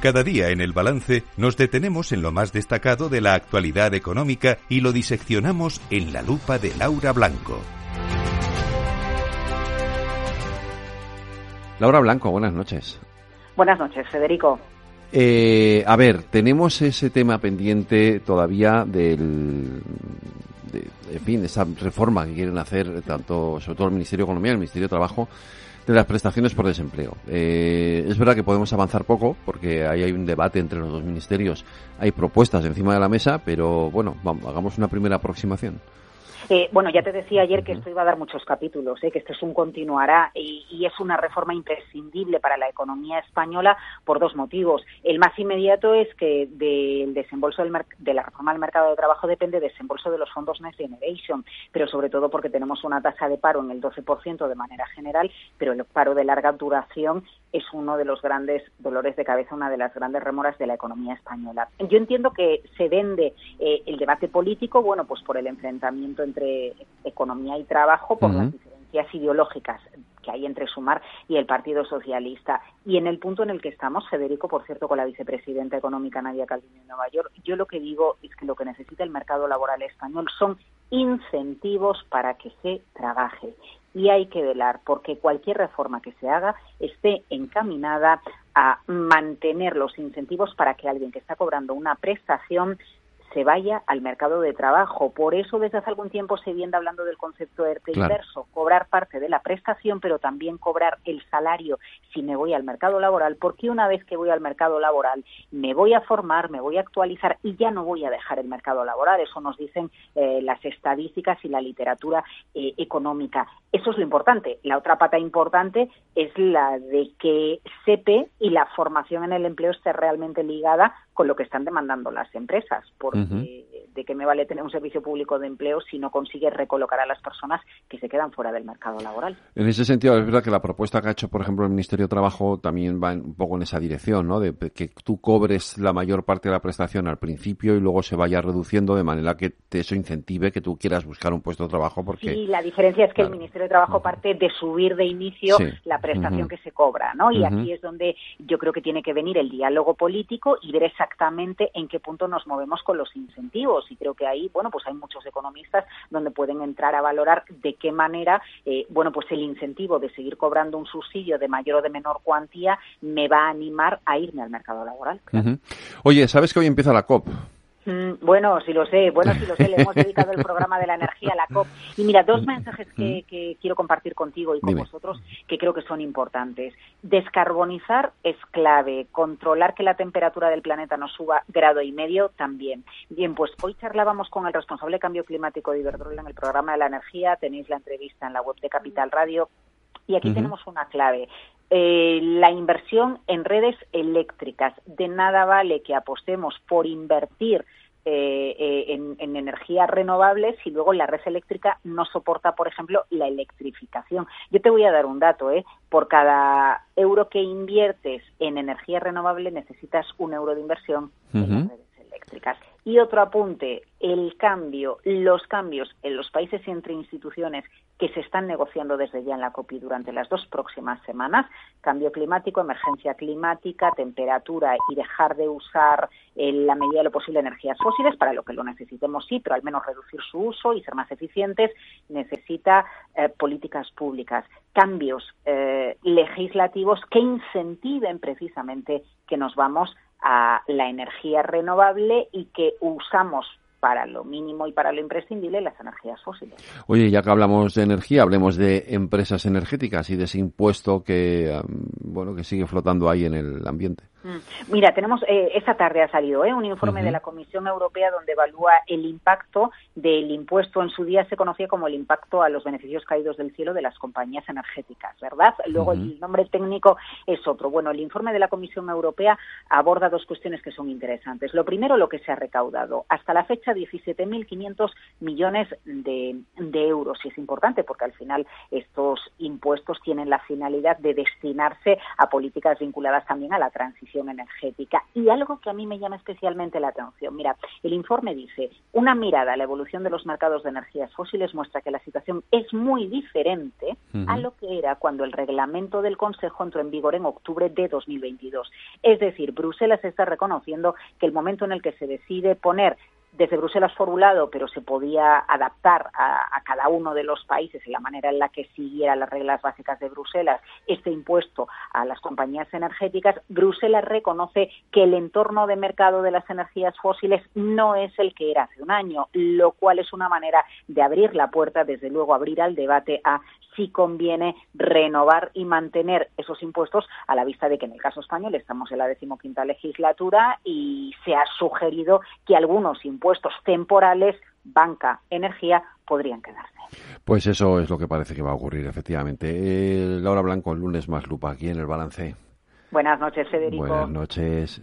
Cada día en el balance nos detenemos en lo más destacado de la actualidad económica y lo diseccionamos en la lupa de Laura Blanco. Laura Blanco, buenas noches. Buenas noches, Federico. Eh, a ver, tenemos ese tema pendiente todavía del, de, en fin, esa reforma que quieren hacer tanto, sobre todo el Ministerio de Economía y el Ministerio de Trabajo, de las prestaciones por desempleo. Eh, es verdad que podemos avanzar poco porque ahí hay un debate entre los dos ministerios, hay propuestas encima de la mesa, pero bueno, vamos, hagamos una primera aproximación. Eh, bueno, ya te decía ayer que esto iba a dar muchos capítulos, eh, que esto es un continuará y, y, es una reforma imprescindible para la economía española por dos motivos. El más inmediato es que del desembolso del de la reforma del mercado de trabajo depende del desembolso de los fondos Next Generation, pero sobre todo porque tenemos una tasa de paro en el 12% de manera general, pero el paro de larga duración es uno de los grandes dolores de cabeza, una de las grandes remoras de la economía española. Yo entiendo que se vende eh, el debate político, bueno, pues por el enfrentamiento entre economía y trabajo, por uh -huh. las diferencias ideológicas que hay entre Sumar y el Partido Socialista. Y en el punto en el que estamos, Federico, por cierto, con la vicepresidenta económica Nadia Calviño en Nueva York, yo lo que digo es que lo que necesita el mercado laboral español son incentivos para que se trabaje. Y hay que velar porque cualquier reforma que se haga esté encaminada a mantener los incentivos para que alguien que está cobrando una prestación se vaya al mercado de trabajo. Por eso desde hace algún tiempo se viene hablando del concepto de ERTE claro. inverso, cobrar parte de la prestación, pero también cobrar el salario si me voy al mercado laboral, porque una vez que voy al mercado laboral me voy a formar, me voy a actualizar y ya no voy a dejar el mercado laboral. Eso nos dicen eh, las estadísticas y la literatura eh, económica. Eso es lo importante. La otra pata importante es la de que SEPE y la formación en el empleo esté realmente ligada con lo que están demandando las empresas, porque. De qué me vale tener un servicio público de empleo si no consigue recolocar a las personas que se quedan fuera del mercado laboral. En ese sentido, es verdad que la propuesta que ha hecho, por ejemplo, el Ministerio de Trabajo también va un poco en esa dirección, ¿no? De que tú cobres la mayor parte de la prestación al principio y luego se vaya reduciendo de manera que te eso incentive que tú quieras buscar un puesto de trabajo porque... Sí, la diferencia es que claro. el Ministerio de Trabajo parte de subir de inicio sí. la prestación uh -huh. que se cobra, ¿no? Y aquí es donde yo creo que tiene que venir el diálogo político y ver exactamente en qué punto nos movemos con los incentivos. Y creo que ahí, bueno, pues hay muchos economistas donde pueden entrar a valorar de qué manera, eh, bueno, pues el incentivo de seguir cobrando un subsidio de mayor o de menor cuantía me va a animar a irme al mercado laboral. Oye, ¿sabes que hoy empieza la COP? Mm, bueno, sí lo sé, bueno, sí lo sé, le hemos dedicado el programa de la energía a la COP. Y mira, dos mensajes que, que quiero compartir contigo y con Dime. vosotros que creo que son importantes. Descarbonizar es clave, controlar que la temperatura del planeta no suba grado y medio también. Bien, pues hoy charlábamos con el responsable de cambio climático de Iberdrola en el programa de la energía, tenéis la entrevista en la web de Capital Radio y aquí uh -huh. tenemos una clave. Eh, la inversión en redes eléctricas. De nada vale que apostemos por invertir eh, eh, en, en, energías renovables y luego la red eléctrica no soporta, por ejemplo, la electrificación. Yo te voy a dar un dato, ¿eh? Por cada euro que inviertes en energía renovable necesitas un euro de inversión uh -huh. en Y otro apunte, el cambio, los cambios en los países y entre instituciones que se están negociando desde ya en la COPI durante las dos próximas semanas, cambio climático, emergencia climática, temperatura y dejar de usar en la medida de lo posible energías fósiles, para lo que lo necesitemos sí, pero al menos reducir su uso y ser más eficientes, necesita eh, políticas públicas, cambios eh, legislativos que incentiven precisamente que nos vamos a la energía renovable y que usamos para lo mínimo y para lo imprescindible las energías fósiles. Oye, ya que hablamos de energía, hablemos de empresas energéticas y de ese impuesto que bueno que sigue flotando ahí en el ambiente. Mm. Mira, tenemos eh, esta tarde ha salido ¿eh? un informe uh -huh. de la Comisión Europea donde evalúa el impacto del impuesto. En su día se conocía como el impacto a los beneficios caídos del cielo de las compañías energéticas, ¿verdad? Luego uh -huh. el nombre técnico es otro. Bueno, el informe de la Comisión Europea aborda dos cuestiones que son interesantes. Lo primero, lo que se ha recaudado. Hasta la fecha, 17.500 millones de, de euros. Y es importante porque al final estos impuestos tienen la finalidad de destinarse a políticas vinculadas también a la transición transición energética. Y algo que a mí me llama especialmente la atención, mira, el informe dice, una mirada a la evolución de los mercados de energías fósiles muestra que la situación es muy diferente a lo que era cuando el reglamento del Consejo entró en vigor en octubre de 2022. Es decir, Bruselas está reconociendo que el momento en el que se decide poner desde Bruselas formulado, pero se podía adaptar a, cada uno de los países en la manera en la que siguiera las reglas básicas de Bruselas este impuesto a las compañías energéticas, Bruselas reconoce que el entorno de mercado de las energías fósiles no es el que era hace un año, lo cual es una manera de abrir la puerta, desde luego abrir al debate a si conviene renovar y mantener esos impuestos a la vista de que en el caso español estamos en la decimoquinta legislatura y se ha sugerido que algunos impuestos temporales, banca, energía, podrían quedarse. Pues eso es lo que parece que va a ocurrir, efectivamente. Eh, Laura Blanco, el lunes más lupa aquí en el balance. Buenas noches, Federico. Buenas noches.